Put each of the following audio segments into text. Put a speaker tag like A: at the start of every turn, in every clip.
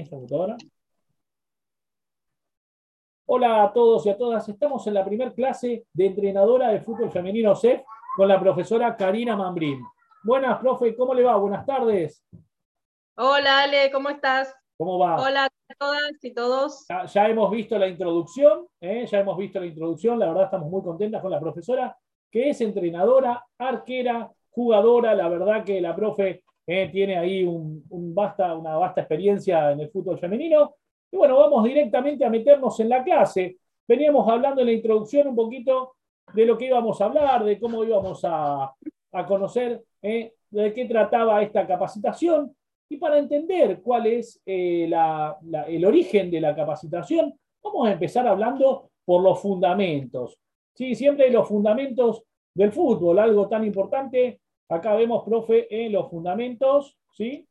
A: esta computadora. Hola a todos y a todas. Estamos en la primera clase de entrenadora de fútbol femenino CEF con la profesora Karina Mambrín. Buenas, profe, ¿cómo le va? Buenas tardes.
B: Hola, Ale, ¿cómo estás?
A: ¿Cómo va?
B: Hola a todas y todos.
A: Ya, hemos visto la introducción, ¿eh? ya hemos visto la introducción, la verdad estamos muy contentas con la profesora, que es entrenadora, arquera, jugadora, la verdad que la profe tiene ahí una vasta experiencia en el fútbol femenino. Y bueno, vamos directamente a meternos en la clase. Veníamos hablando en la introducción un poquito de lo que íbamos a hablar, de cómo íbamos a, conocer eh, de qué trataba esta capacitación. Y para entender cuál es eh, el origen de la capacitación, vamos a empezar hablando por los fundamentos. ¿sí? Siempre los fundamentos del fútbol, algo tan importante Acá vemos, profe, en los fundamentos, ¿sí?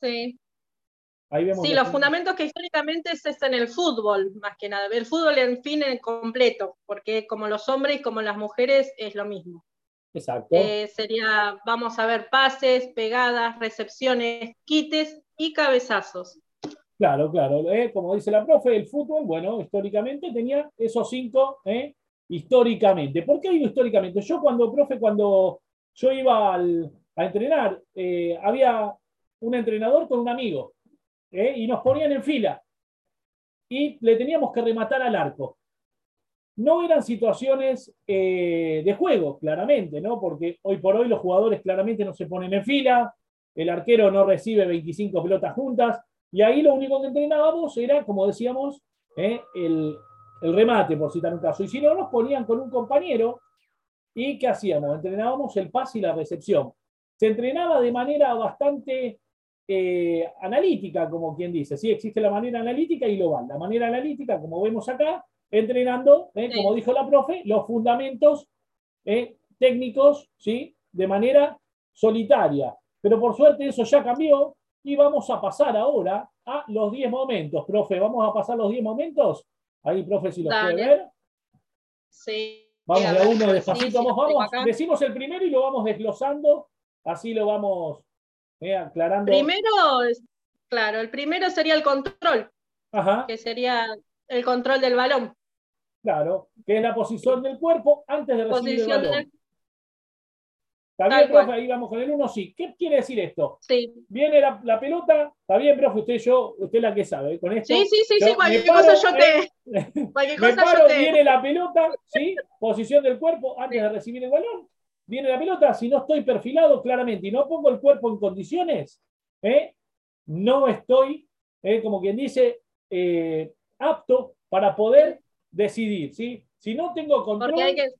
B: Sí. Ahí vemos sí, los fundamentos que históricamente es, en el fútbol, más que nada. El fútbol en fin en completo, porque como los hombres y como las mujeres es lo mismo.
A: Exacto.
B: Eh, sería, vamos a ver, pases, pegadas, recepciones, quites y cabezazos.
A: Claro, claro. Eh, como dice la profe, el fútbol, bueno, históricamente tenía esos cinco eh, históricamente. ¿Por qué digo históricamente? Yo cuando, profe, cuando yo iba a entrenar, eh, había un entrenador con un amigo ¿eh? y nos ponían en fila y le teníamos que rematar al arco. No eran situaciones eh, de juego, claramente, ¿no? Porque hoy por hoy los jugadores claramente no se ponen en fila, el arquero no recibe 25 pelotas juntas, y ahí lo único que entrenábamos era, como decíamos, el, el remate, por citar un caso. Y si no, nos ponían con un compañero y ¿qué hacíamos? Entrenábamos el pase y la recepción. Se entrenaba de manera bastante eh, analítica, como quien dice. Sí, existe la manera analítica y global. La manera analítica, como vemos acá, entrenando, eh, como dijo la profe, los fundamentos eh, técnicos, ¿sí? De manera solitaria. Pero por suerte eso ya cambió y vamos a pasar ahora a los 10 momentos. Profe, ¿vamos a pasar los 10 momentos? Ahí, profe, si los puede ver.
B: Sí.
A: Vamos de a uno despacito. vamos, decimos el primero y lo vamos desglosando. Así lo vamos eh, aclarando.
B: Primero, claro, el primero sería el control. Ajá. Que sería el control del balón.
A: Claro, que es la posición del cuerpo antes de recibir el balón. ¿Está bien, profe? Ahí vamos con el uno, sí. ¿Qué quiere decir esto?
B: Sí.
A: Viene la, pelota, está bien, profe, usted yo, usted la que sabe. Con esto,
B: sí, sí, sí, sí, cualquier cosa yo te.
A: cualquier cosa yo te... Viene la pelota, ¿sí? Posición del cuerpo antes de recibir el balón. Viene la pelota, si no estoy perfilado claramente y no pongo el cuerpo en condiciones, ¿eh? no estoy, ¿eh? como quien dice, eh, apto para poder decidir, ¿sí? Si no tengo control.
B: Porque hay que...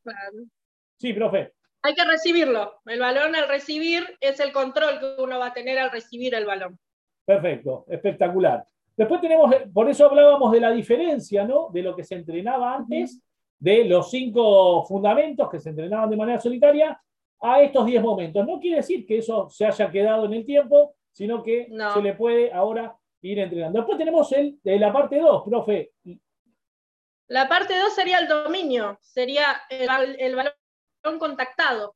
A: Sí, profe.
B: Hay que recibirlo. El balón al recibir es el control que uno va a tener al recibir el balón.
A: Perfecto, espectacular. Después tenemos, por eso hablábamos de la diferencia, ¿no? De lo que se entrenaba antes, de los cinco fundamentos que se entrenaban de manera solitaria, a estos diez momentos. No quiere decir que eso se haya quedado en el tiempo, sino que se le puede ahora ir entrenando. Después tenemos el, de la parte 2, profe.
B: La parte 2 sería el dominio, sería el, el balón contactado.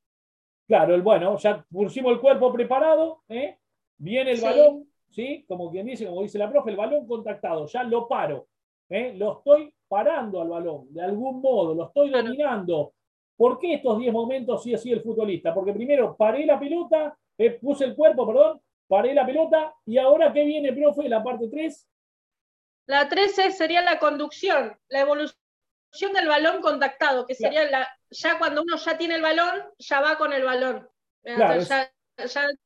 A: Claro, el bueno, ya pusimos el cuerpo preparado, ¿eh? viene el balón, ¿sí? Como quien dice, como dice la profe, el balón contactado, ya lo paro, ¿eh? lo estoy parando al balón, de algún modo, lo estoy dominando. ¿Por qué estos 10 momentos sí así el futbolista? Porque primero paré la pelota, eh, puse el cuerpo, perdón, paré la pelota, y ahora ¿qué viene, profe? La parte 3.
B: La 13 sería la conducción, la evolución del balón contactado, que sería la, ya cuando uno ya tiene el balón, ya va con el balón. ya,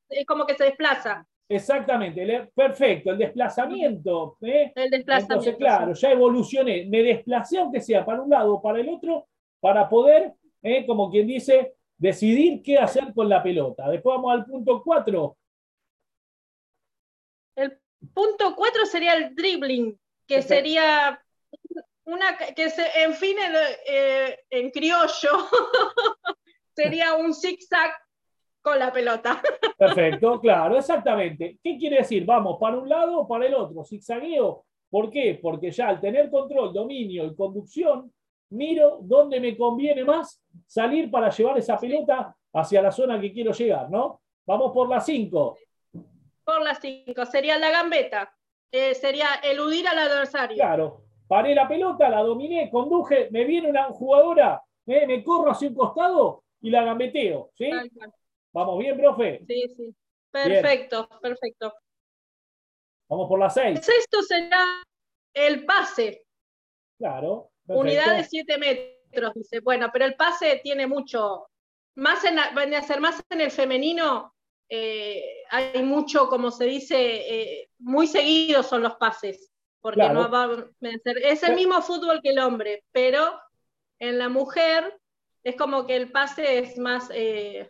B: es como que se desplaza.
A: Exactamente, perfecto, el desplazamiento.
B: ¿eh? El desplazamiento.
A: Entonces, claro, ya evolucioné, me desplacé aunque sea para un lado o para el otro, para poder, ¿eh? como quien dice, decidir qué hacer con la pelota. Después vamos al punto 4.
B: El punto 4 sería el dribbling, que sería una que se, en fin, eh, en criollo, sería un zigzag con la pelota.
A: Perfecto, claro, exactamente. ¿Qué quiere decir? Vamos para un lado o para el otro, zigzagueo. ¿Por qué? Porque ya al tener control, dominio y conducción, miro dónde me conviene más salir para llevar esa pelota hacia la zona que quiero llegar, ¿no? Vamos por la 5.
B: Por las cinco. Sería la gambeta. Eh, sería eludir al adversario.
A: Claro. Paré la pelota, la dominé, conduje, me viene una jugadora, eh, me corro hacia un costado y la gambeteo. ¿sí? Vamos bien, profe.
B: Sí, sí. Perfecto, perfecto.
A: Vamos por las seis.
B: Esto será el pase.
A: Claro.
B: Unidad de siete metros, dice. Bueno, pero el pase tiene mucho. Más en, a ser más en el femenino, eh, hay mucho, como se dice, eh, muy seguidos son los pases. Porque no va a ser. Es el mismo fútbol que el hombre, pero en la mujer es como que el pase es más. Eh,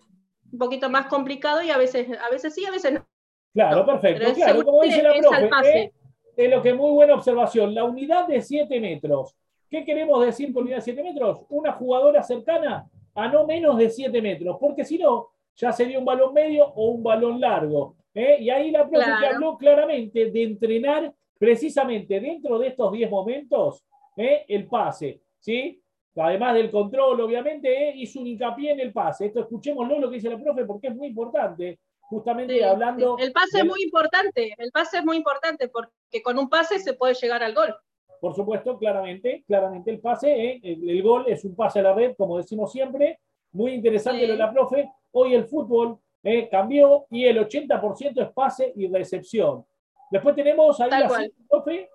B: un poquito más complicado y a veces, a veces sí, a veces no.
A: Claro, perfecto. Claro, como dice la profe, es lo que muy buena observación. La unidad de 7 metros. ¿Qué queremos decir con unidad de 7 metros? Una jugadora cercana a no menos de 7 metros, porque si no, ya sería un balón medio o un balón largo. ¿eh? Y ahí la profe habló claramente de entrenar precisamente dentro de estos 10 momentos ¿eh? el pase. ¿sí? además del control, obviamente, eh, hizo un hincapié en el pase. Esto escuchémoslo lo que dice la profe porque es muy importante, justamente hablando...
B: El pase es muy importante, el pase es muy importante porque con un pase se puede llegar al gol.
A: Por supuesto, claramente, claramente el pase, eh, el, gol es un pase a la red, como decimos siempre, muy interesante lo de la profe. Hoy el fútbol eh, cambió y el 80% es pase y recepción. Después tenemos ahí la profe,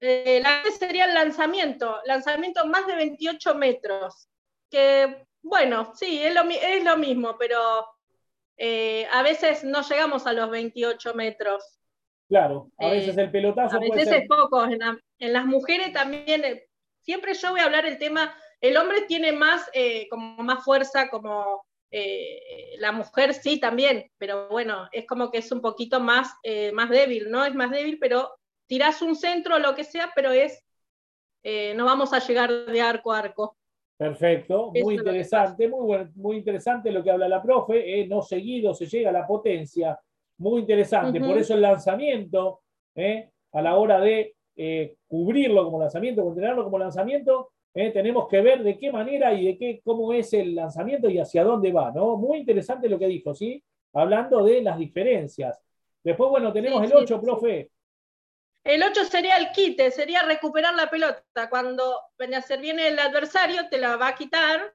B: eh, la sería el lanzamiento, lanzamiento más de 28 metros, que bueno, sí, es lo, es lo mismo, pero eh, a veces no llegamos a los 28 metros.
A: Claro, a veces el pelotazo.
B: A veces es poco. En, las mujeres también, eh, siempre yo voy a hablar el tema, el hombre tiene más, como más fuerza, como la mujer sí también, pero bueno, es como que es un poquito más, más débil, ¿no? Es más débil, pero tirás un centro o lo que sea, pero es, eh, no vamos a llegar de arco a arco.
A: Perfecto, muy interesante, muy, muy interesante lo que habla la profe, eh, no seguido se llega a la potencia, muy interesante, por eso el lanzamiento, eh, a la hora de cubrirlo como lanzamiento, contenerlo como lanzamiento, tenemos que ver de qué manera y de qué, cómo es el lanzamiento y hacia dónde va, ¿no? Muy interesante lo que dijo, ¿sí? Hablando de las diferencias. Después, bueno, tenemos el 8, profe.
B: El 8 sería el quite, sería recuperar la pelota. Cuando venía a ser viene el adversario, te la va a quitar.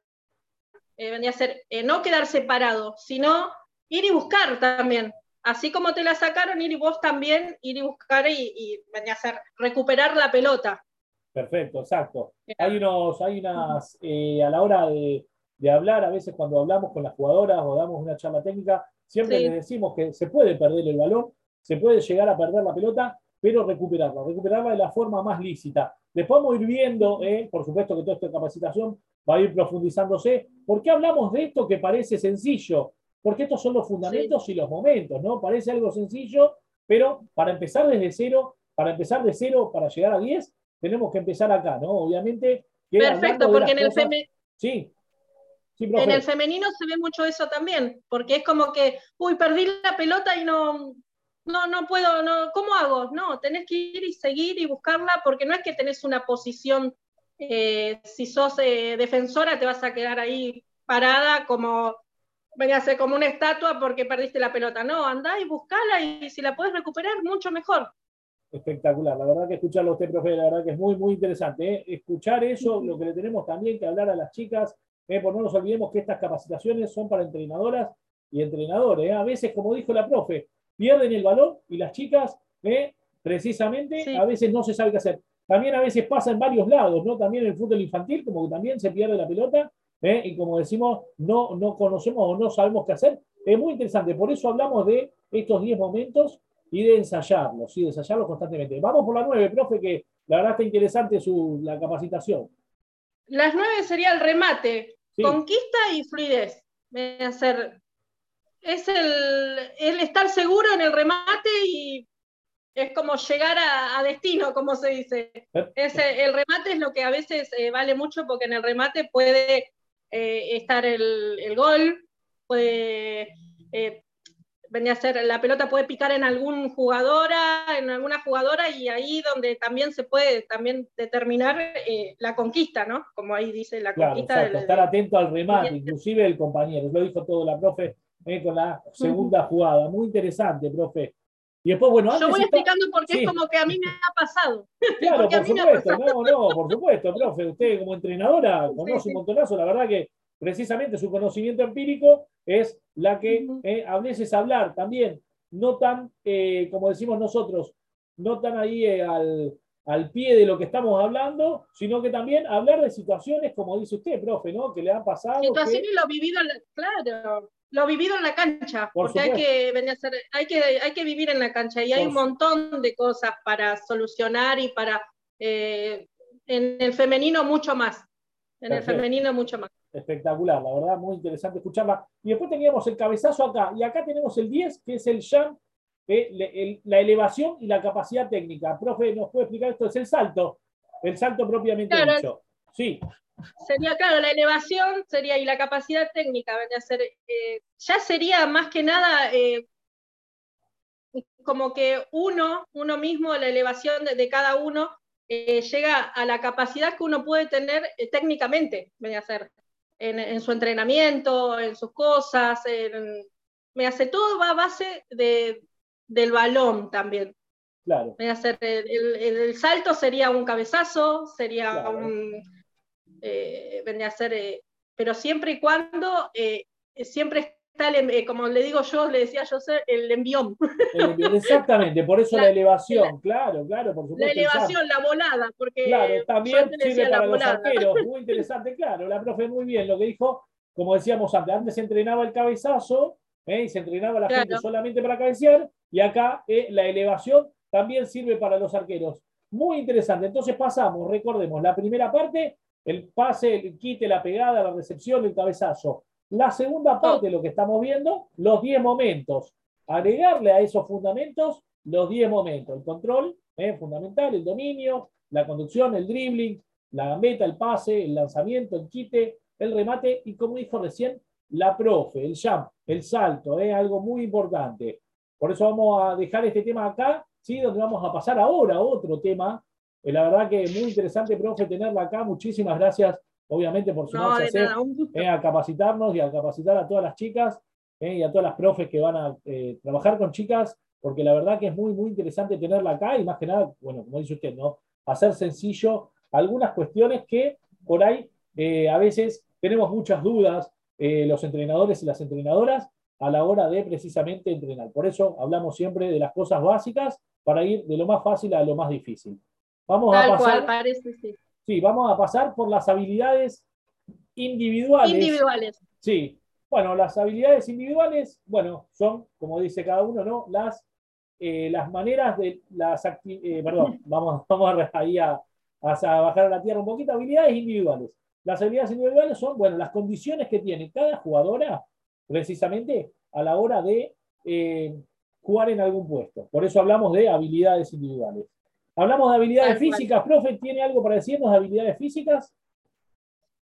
B: Eh, venía a ser eh, no quedar separado, sino ir y buscar también. Así como te la sacaron, ir y vos también ir y buscar y, venía a ser recuperar la pelota.
A: Perfecto, exacto. Hay unos, hay unas, eh, a la hora de, hablar, a veces cuando hablamos con las jugadoras o damos una charla técnica, siempre les decimos que se puede perder el balón, se puede llegar a perder la pelota, pero recuperarla, recuperarla de la forma más lícita. Después vamos a ir viendo, eh, por supuesto que toda esta capacitación va a ir profundizándose. ¿Por qué hablamos de esto que parece sencillo? Porque estos son los fundamentos y los momentos, ¿no? Parece algo sencillo, pero para empezar desde cero, para empezar de cero, para llegar a 10, tenemos que empezar acá, ¿no? Obviamente.
B: Perfecto, porque en el,
A: sí.
B: en el femenino se ve mucho eso también, porque es como que, uy, perdí la pelota y no, no, no puedo, no, ¿cómo hago? No, tenés que ir y seguir y buscarla porque no es que tenés una posición, eh, si sos eh, defensora te vas a quedar ahí parada como, como una estatua porque perdiste la pelota. No, andá y buscala y si la puedes recuperar, mucho mejor.
A: Espectacular, la verdad que escucharlo a usted, profe, la verdad que es muy, muy interesante. ¿eh? Escuchar eso, lo que le tenemos también que hablar a las chicas, por no nos olvidemos que estas capacitaciones son para entrenadoras y entrenadores. A veces, como dijo la profe, pierden el balón y las chicas, eh, precisamente, a veces no se sabe qué hacer. También a veces pasa en varios lados, ¿no? También en el fútbol infantil, como que también se pierde la pelota, eh, y como decimos, no, no conocemos o no sabemos qué hacer. Es muy interesante, por eso hablamos de estos 10 momentos y de ensayarlos, ¿sí? de ensayarlos constantemente. Vamos por la 9, profe, que la verdad está interesante su, la capacitación.
B: Las 9 sería el remate, conquista y fluidez. Hacer es el, estar seguro en el remate y es como llegar a, destino, como se dice. el remate es lo que a veces eh, vale mucho porque en el remate puede eh, estar el, gol, puede eh, venir a ser, la pelota puede picar en algún jugadora, en alguna jugadora, y ahí donde también se puede también determinar la conquista, ¿no? Como ahí dice la conquista.
A: estar atento al remate, inclusive el compañero, lo dijo todo la profe con la segunda jugada. Muy interesante, profe. Y después, bueno,
B: Yo voy explicando porque es como que a mí me ha pasado.
A: Claro, por supuesto, no, no, por supuesto, profe. Usted como entrenadora conoce un montonazo, la verdad que precisamente su conocimiento empírico es la que eh, a veces hablar también, no tan, eh, como decimos nosotros, no tan ahí eh, al, al, pie de lo que estamos hablando, sino que también hablar de situaciones, como dice usted, profe, ¿no? Que le han pasado.
B: Situaciones lo vivido, claro, lo vivido en la cancha, porque hay que, hay, que, hay que vivir en la cancha y hay un montón de cosas para solucionar y para, en el femenino mucho más, en el femenino mucho más
A: espectacular, la verdad, muy interesante escucharla. Y después teníamos el cabezazo acá, y acá tenemos el 10, que es el jump, eh, la elevación y la capacidad técnica. Profe, ¿nos puede explicar esto? Es el salto, el salto propiamente dicho. Sí.
B: Sería, claro, la elevación sería, y la capacidad técnica, ser, eh, ya sería más que nada eh, como que uno, uno mismo, la elevación de, cada uno, llega a la capacidad que uno puede tener técnicamente, venía a ser en, su entrenamiento, en sus cosas, me hace todo va a base de, del balón también.
A: Claro.
B: Me hace, el, salto sería un cabezazo, sería un. Eh, vendría a ser. Eh, pero siempre y cuando eh, siempre eh, como le digo yo, le decía yo, el envión.
A: exactamente, por eso la, elevación, claro, claro, por supuesto.
B: La elevación, la volada, porque
A: claro, también sirve para los arqueros, muy interesante, claro, la profe muy bien, lo que dijo, como decíamos antes, antes se entrenaba el cabezazo ¿eh? y se entrenaba la gente solamente para cabecear, y acá eh, la elevación también sirve para los arqueros. Muy interesante, entonces pasamos, recordemos, la primera parte, el pase, el quite, la pegada, la recepción, el cabezazo la segunda parte de lo que estamos viendo, los 10 momentos. Agregarle a esos fundamentos los 10 momentos. El control, eh, fundamental, el dominio, la conducción, el dribbling, la gambeta, el pase, el lanzamiento, el quite, el remate y como dijo recién, la profe, el jump, el salto, es eh, algo muy importante. Por eso vamos a dejar este tema acá, ¿sí? donde vamos a pasar ahora a otro tema. Eh, la verdad que muy interesante, profe, tenerla acá. Muchísimas gracias obviamente por sumarse eh, a, capacitarnos y a capacitar a todas las chicas eh, y a todas las profes que van a eh, trabajar con chicas, porque la verdad que es muy, muy interesante tenerla acá y más que nada, bueno, como dice usted, ¿no? Hacer sencillo algunas cuestiones que por ahí a veces tenemos muchas dudas los entrenadores y las entrenadoras a la hora de precisamente entrenar. Por eso hablamos siempre de las cosas básicas para ir de lo más fácil a lo más difícil. Vamos a pasar.
B: parece, sí.
A: Sí, vamos a pasar por las habilidades individuales.
B: Individuales.
A: Sí. Bueno, las habilidades individuales, bueno, son, como dice cada uno, ¿no? Las, eh, las maneras de las eh, perdón, vamos, vamos a, ahí a, bajar a la tierra un poquito, habilidades individuales. Las habilidades individuales son, bueno, las condiciones que tiene cada jugadora precisamente a la hora de eh, jugar en algún puesto. Por eso hablamos de habilidades individuales. Hablamos de habilidades físicas. Profe, ¿tiene algo para decirnos de habilidades físicas?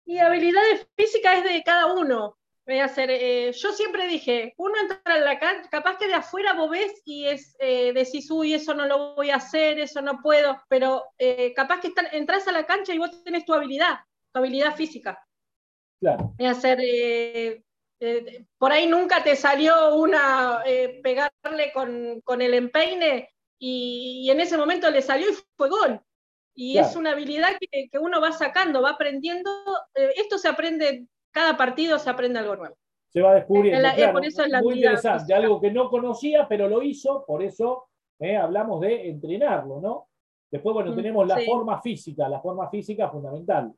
B: Y habilidades físicas es de cada uno. Voy a hacer, eh, yo siempre dije, uno entra en la cancha, capaz que de afuera vos ves y es, eh, decís, uy, eso no lo voy a hacer, eso no puedo, pero eh, capaz que entras a la cancha y vos tenés tu habilidad, tu habilidad física.
A: Claro.
B: Voy a hacer, eh, por ahí nunca te salió una, pegarle con, con el empeine y, en ese momento le salió y fue gol. Y es una habilidad que, uno va sacando, va aprendiendo. Eh, esto se aprende, cada partido se aprende algo nuevo.
A: Se va descubriendo. por eso es la muy interesante, algo que no conocía, pero lo hizo, por eso eh, hablamos de entrenarlo, ¿no? Después, bueno, mm, tenemos la forma física, la forma física fundamental.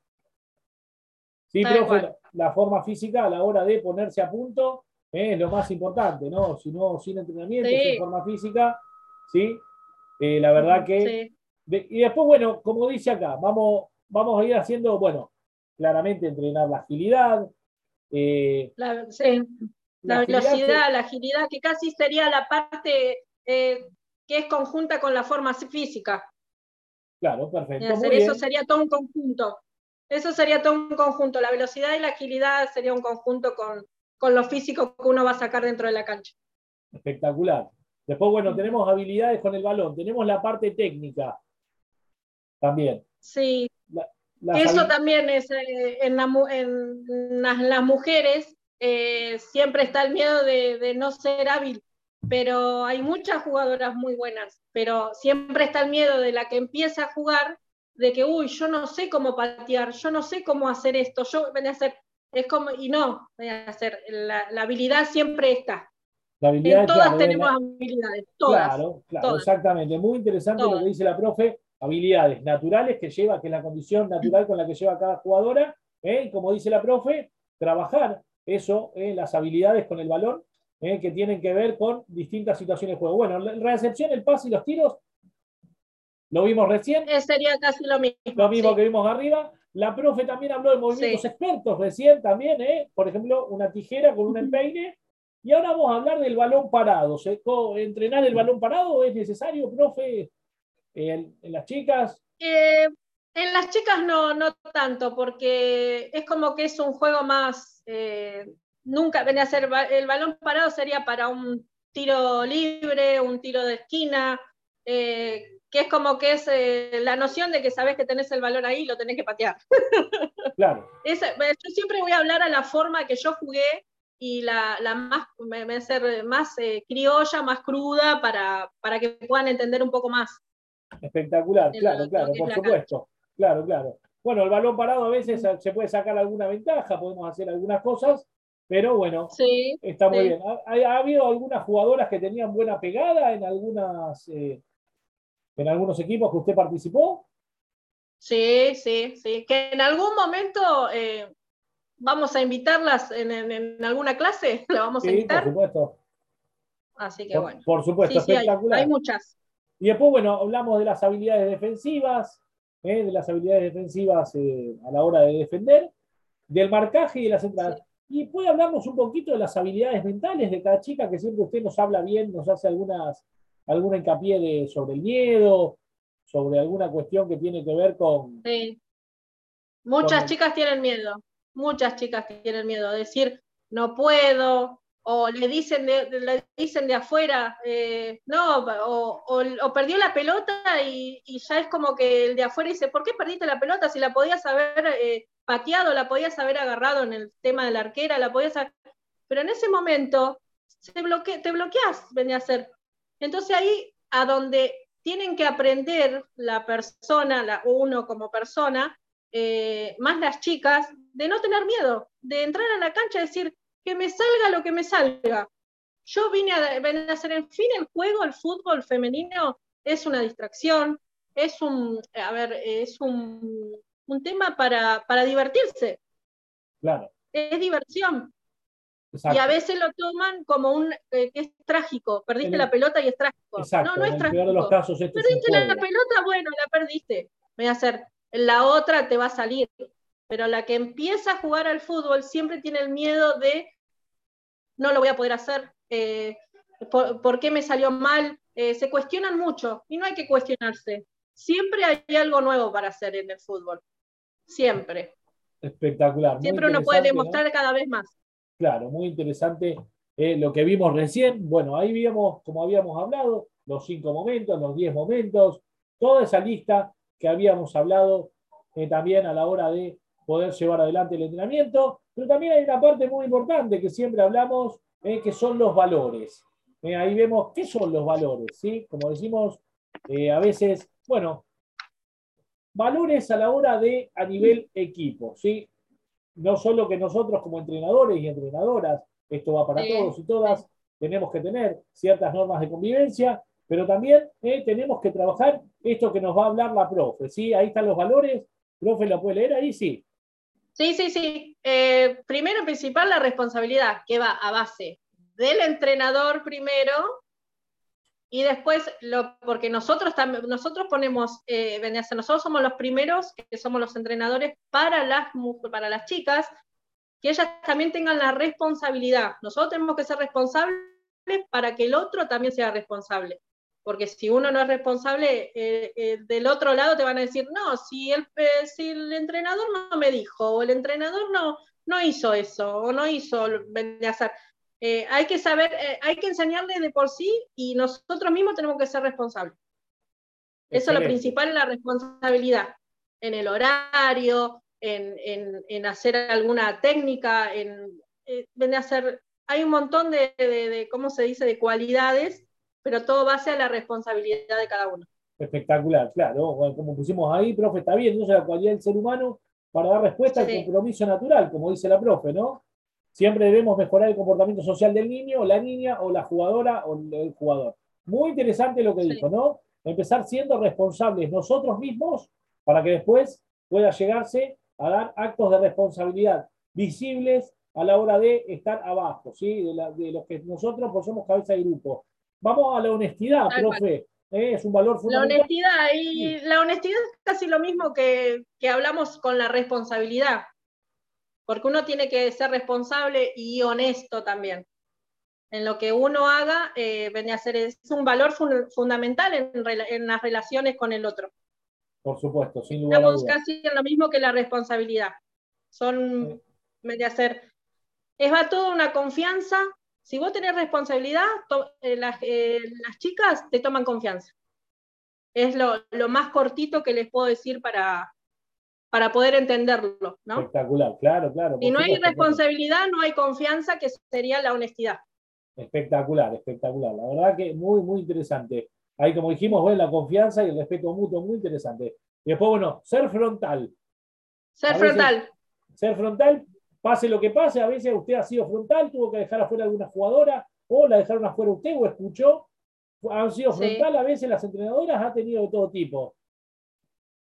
A: Sí, pero la forma física a la hora de ponerse a punto eh, es lo más importante, ¿no? Si no, sin entrenamiento, sin forma física, ¿sí? Eh, la verdad que... y después, bueno, como dice acá, vamos, vamos a ir haciendo, bueno, claramente entrenar la agilidad.
B: Eh, la, velocidad, la agilidad, que casi sería la parte eh, que es conjunta con la forma física.
A: Claro, perfecto.
B: eso sería todo un conjunto. Eso sería todo un conjunto. La velocidad y la agilidad sería un conjunto con, con lo físico que uno va a sacar dentro de la cancha.
A: Espectacular. Después, bueno, tenemos habilidades con el balón, tenemos la parte técnica también.
B: Sí. eso también es eh, en, las, mujeres, eh, siempre está el miedo de, no ser hábil, pero hay muchas jugadoras muy buenas, pero siempre está el miedo de la que empieza a jugar, de que, uy, yo no sé cómo patear, yo no sé cómo hacer esto, yo voy a hacer, es como, y no, voy a hacer, la, habilidad siempre está.
A: La habilidad,
B: todas tenemos habilidades, todas.
A: Claro, claro, exactamente. Muy interesante lo que dice la profe, habilidades naturales que lleva, que es la condición natural con la que lleva cada jugadora, ¿eh? y como dice la profe, trabajar eso, eh, las habilidades con el balón, eh, que tienen que ver con distintas situaciones de juego. Bueno, la recepción, el pase y los tiros, lo vimos recién.
B: Eh, sería casi lo mismo.
A: Lo mismo que vimos arriba. La profe también habló de movimientos expertos recién también, por ejemplo, una tijera con un empeine. Y ahora vamos a hablar del balón parado. ¿Entrenar el balón parado es necesario, profe, en, las chicas?
B: en las chicas no, no tanto, porque es como que es un juego más eh, nunca venía a ser, el balón parado sería para un tiro libre, un tiro de esquina, eh, que es como que es eh, la noción de que sabes que tenés el balón ahí y lo tenés que patear.
A: Claro.
B: yo siempre voy a hablar a la forma que yo jugué y la, la más, me, ser más criolla, más cruda, para, para que puedan entender un poco más.
A: Espectacular, claro, claro, por supuesto. Claro, claro. Bueno, el balón parado a veces se puede sacar alguna ventaja, podemos hacer algunas cosas, pero bueno, está muy bien. ¿Ha, habido algunas jugadoras que tenían buena pegada en algunas eh, en algunos equipos que usted participó?
B: Sí, sí, sí. Que en algún momento eh, vamos a invitarlas en, alguna clase, la vamos a invitar.
A: Por supuesto.
B: Así que bueno.
A: Por supuesto, espectacular.
B: hay muchas.
A: Y después, bueno, hablamos de las habilidades defensivas, ¿eh? de las habilidades defensivas eh, a la hora de defender, del marcaje y de las entradas. Y puede hablarnos un poquito de las habilidades mentales de cada chica, que siempre usted nos habla bien, nos hace algunas, alguna hincapié de, sobre el miedo, sobre alguna cuestión que tiene que ver con...
B: Sí. Muchas chicas tienen miedo, muchas chicas tienen miedo, decir, no puedo, o le dicen de, le dicen de afuera, eh, no, o, perdió la pelota y, ya es como que el de afuera dice, ¿por qué perdiste la pelota si la podías haber eh, pateado, la podías haber agarrado en el tema de la arquera, la podías Pero en ese momento te bloqueas, venía a ser. Entonces ahí a donde tienen que aprender la persona, la, uno como persona, eh, más las chicas, de no tener miedo, de entrar a la cancha y decir, que me salga lo que me salga. Yo vine a, a hacer, en fin, el juego, el fútbol femenino es una distracción, es un, a ver, es un, un tema para, para divertirse.
A: Claro.
B: Es diversión. Y a veces lo toman como un eh, que es trágico, perdiste la pelota y es trágico.
A: no,
B: no es trágico.
A: Los casos,
B: perdiste la, pelota, bueno, la perdiste. Voy a hacer, la otra te va a salir. Pero la que empieza a jugar al fútbol siempre tiene el miedo de no lo voy a poder hacer, eh, por, qué me salió mal? Eh, se cuestionan mucho y no hay que cuestionarse. Siempre hay algo nuevo para hacer en el fútbol. Siempre.
A: Espectacular.
B: Siempre uno puede demostrar cada vez más.
A: Claro, muy interesante eh, lo que vimos recién. Bueno, ahí vimos, como habíamos hablado, los cinco momentos, los diez momentos, toda esa lista que habíamos hablado también a la hora de poder llevar adelante el entrenamiento. Pero también hay una parte muy importante que siempre hablamos, eh, que son los valores. Eh, ahí vemos qué son los valores, ¿sí? Como decimos, eh, a veces, bueno, valores a la hora de a nivel equipo, ¿sí? No solo que nosotros como entrenadores y entrenadoras, esto va para todos y todas, tenemos que tener ciertas normas de convivencia, pero también tenemos que trabajar esto que nos va a hablar la profe, ¿sí? Ahí están los valores, profe, ¿lo puede leer ahí? Sí.
B: Sí, sí, sí. Eh, primero, principal, la responsabilidad, que va a base del entrenador primero y después, lo, porque nosotros, nosotros ponemos, eh, nosotros somos los primeros, que somos los entrenadores para las, para las chicas, que ellas también tengan la responsabilidad. Nosotros tenemos que ser responsables para que el otro también sea responsable porque si uno no es responsable, eh, eh, del otro lado te van a decir, no, si el, eh, si el entrenador no me dijo, o el entrenador no, no hizo eso, o no hizo hacer. hay que saber, hay que enseñarle de por sí y nosotros mismos tenemos que ser responsables. Eso es lo principal, la responsabilidad, en el horario, en, en, en hacer alguna técnica, en, ser, hay un montón de, de, ¿cómo se dice?, de cualidades, pero todo base a la responsabilidad de cada uno.
A: Espectacular, claro, como pusimos ahí, profe, está bien, no es la cualidad del ser humano para dar respuesta al compromiso natural, como dice la profe, ¿no? Siempre debemos mejorar el comportamiento social del niño, o la niña, o la jugadora, o el jugador. Muy interesante lo que dijo, ¿no? Empezar siendo responsables nosotros mismos para que después pueda llegarse a dar actos de responsabilidad visibles a la hora de estar abajo, ¿sí? De, los que nosotros pues, somos cabeza de grupo. Vamos a la honestidad, profe. ¿eh? Es un valor fundamental.
B: La honestidad, y la honestidad es casi lo mismo que, que hablamos con la responsabilidad, porque uno tiene que ser responsable y honesto también en lo que uno haga, eh, a ser, es un valor fundamental en, las relaciones con el otro.
A: Por supuesto, sin lugar Estamos
B: casi en lo mismo que la responsabilidad. Son, sí. a ser, es va toda una confianza. Si vos tenés responsabilidad, eh, eh, las, chicas te toman confianza. Es lo, más cortito que les puedo decir para, para poder entenderlo. ¿no?
A: Espectacular, claro, claro.
B: Si no hay responsabilidad, no hay confianza, que sería la honestidad.
A: Espectacular, espectacular. La verdad que muy, muy interesante. Ahí, como dijimos, ven la confianza y el respeto mutuo, muy interesante. Y después, bueno, ser frontal.
B: Ser frontal.
A: Ser frontal, pase lo que pase, a veces usted ha sido frontal, tuvo que dejar afuera alguna jugadora, o la dejaron afuera usted, o escuchó. Han sido frontal, a veces las entrenadoras ha tenido de todo tipo.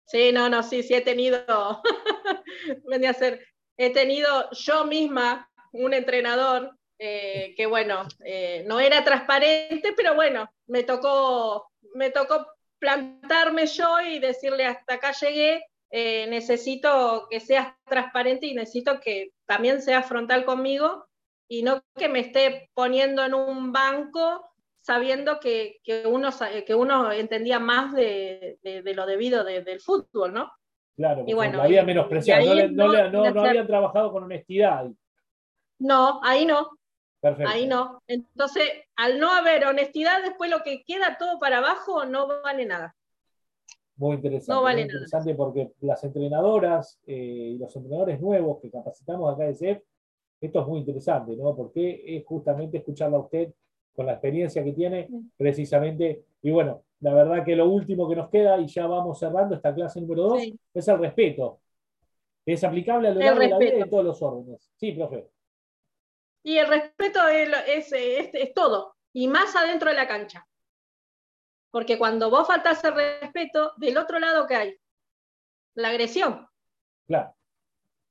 B: Sí, no, no, sí, sí he tenido. Venía a ser, he tenido yo misma un entrenador eh, que bueno, eh, no era transparente, pero bueno, me tocó, me tocó plantarme yo y decirle hasta acá llegué, eh, necesito que seas transparente y necesito que también seas frontal conmigo y no que me esté poniendo en un banco sabiendo que, uno, que uno entendía más de, lo debido del fútbol, ¿no?
A: Claro, y bueno, había menospreciado, no, no, no habían trabajado con honestidad.
B: No, ahí no, Ahí no. Entonces, al no haber honestidad, después lo que queda todo para abajo no vale nada.
A: Muy interesante. No vale muy interesante porque las entrenadoras eh, y los entrenadores nuevos que capacitamos acá de CEF, esto es muy interesante, ¿no? Porque es justamente escucharla a usted con la experiencia que tiene, precisamente. Y bueno, la verdad que lo último que nos queda, y ya vamos cerrando esta clase número dos, es el respeto. Es aplicable a lo largo de la vida de todos los órdenes. Sí, profe.
B: Y el respeto es, es, todo, y más adentro de la cancha. Porque cuando vos faltás el respeto, del otro lado, ¿qué hay? La agresión.
A: Claro.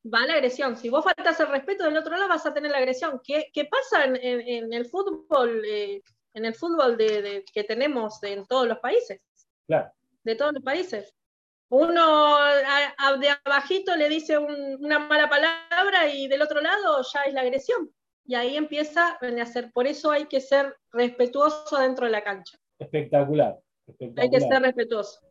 B: Va la agresión. Si vos faltás el respeto, del otro lado vas a tener la agresión. ¿Qué, qué pasa en, el fútbol, en el fútbol eh, que tenemos en todos los países?
A: Claro.
B: De todos los países. Uno de abajito le dice una mala palabra y del otro lado ya es la agresión y ahí empieza a ser. Por eso hay que ser respetuoso dentro de la cancha.
A: Espectacular,
B: Hay que ser respetuoso.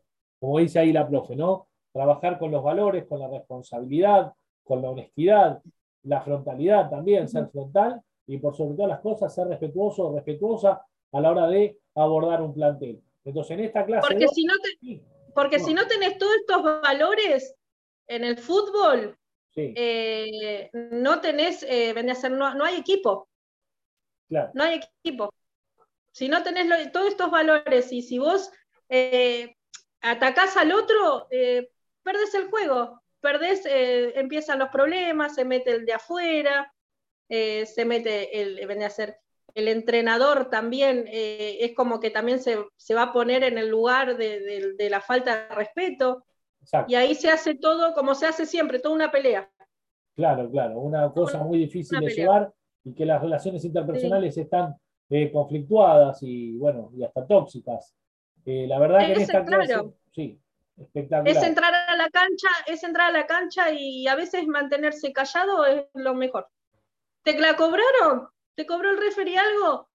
A: Como dice ahí la profe, ¿no? Trabajar con los valores, con la responsabilidad, con la honestidad, la frontalidad también, ser frontal y por sobre todas las cosas ser respetuoso o respetuosa a la hora de abordar un plantel. Entonces, en esta clase.
B: Porque, si, no porque si no tenés todos estos valores en el fútbol, eh, no tenés, eh, no, hay equipo. No hay equipo. Si no tenés todos estos valores y si vos eh, atacás al otro, eh, perdés el juego, perdés, empiezan los problemas, se mete el de afuera, se mete el, a ser el entrenador también, es como que también se, va a poner en el lugar de la falta de respeto. Y ahí se hace todo como se hace siempre, toda una pelea.
A: Claro, claro, una cosa muy difícil de llevar y que las relaciones interpersonales están eh, conflictuadas y, bueno, y hasta tóxicas. Eh, la verdad que en esta clase, sí, espectacular.
B: Es entrar a la cancha, es entrar a la cancha y a veces mantenerse callado es lo mejor. ¿Te la cobraron? ¿Te cobró el referee algo?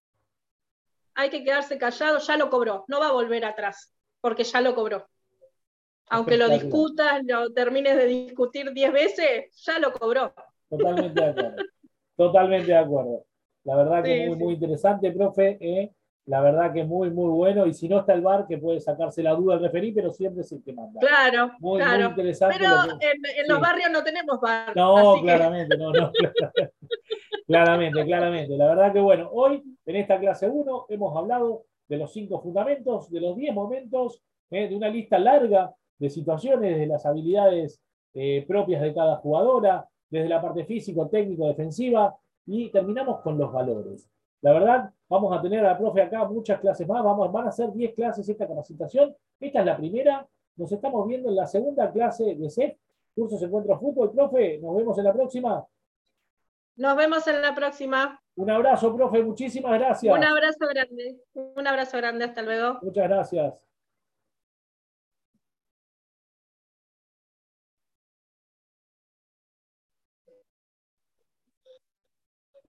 B: Hay que quedarse callado, ya lo cobró, no va a volver atrás, porque ya lo cobró. Aunque lo discutas, lo termines de discutir diez veces, ya lo cobró.
A: Totalmente de acuerdo. Totalmente de acuerdo. La verdad que muy, muy interesante, profe. ¿eh? La verdad que muy, muy bueno. Y si no está el bar, que puede sacarse la duda al referir, pero siempre es el que manda.
B: Claro, muy, claro. interesante. Pero en, los barrios no tenemos bar.
A: No, claramente, no, no. Claramente, claramente. La verdad que bueno, hoy en esta clase 1 hemos hablado de los cinco fundamentos, de los 10 momentos, eh, de una lista larga de situaciones, de las habilidades eh, propias de cada jugadora, desde la parte físico, técnico, defensiva, y terminamos con los valores. La verdad, vamos a tener a la profe acá muchas clases más, vamos, van a ser 10 clases esta capacitación. Esta es la primera, nos estamos viendo en la segunda clase de CEF, Cursos Encuentro Fútbol. Profe, nos vemos en la próxima.
B: Nos vemos en la próxima.
A: Un abrazo, profe, muchísimas gracias.
B: Un abrazo grande, un abrazo grande, hasta luego.
A: Muchas gracias.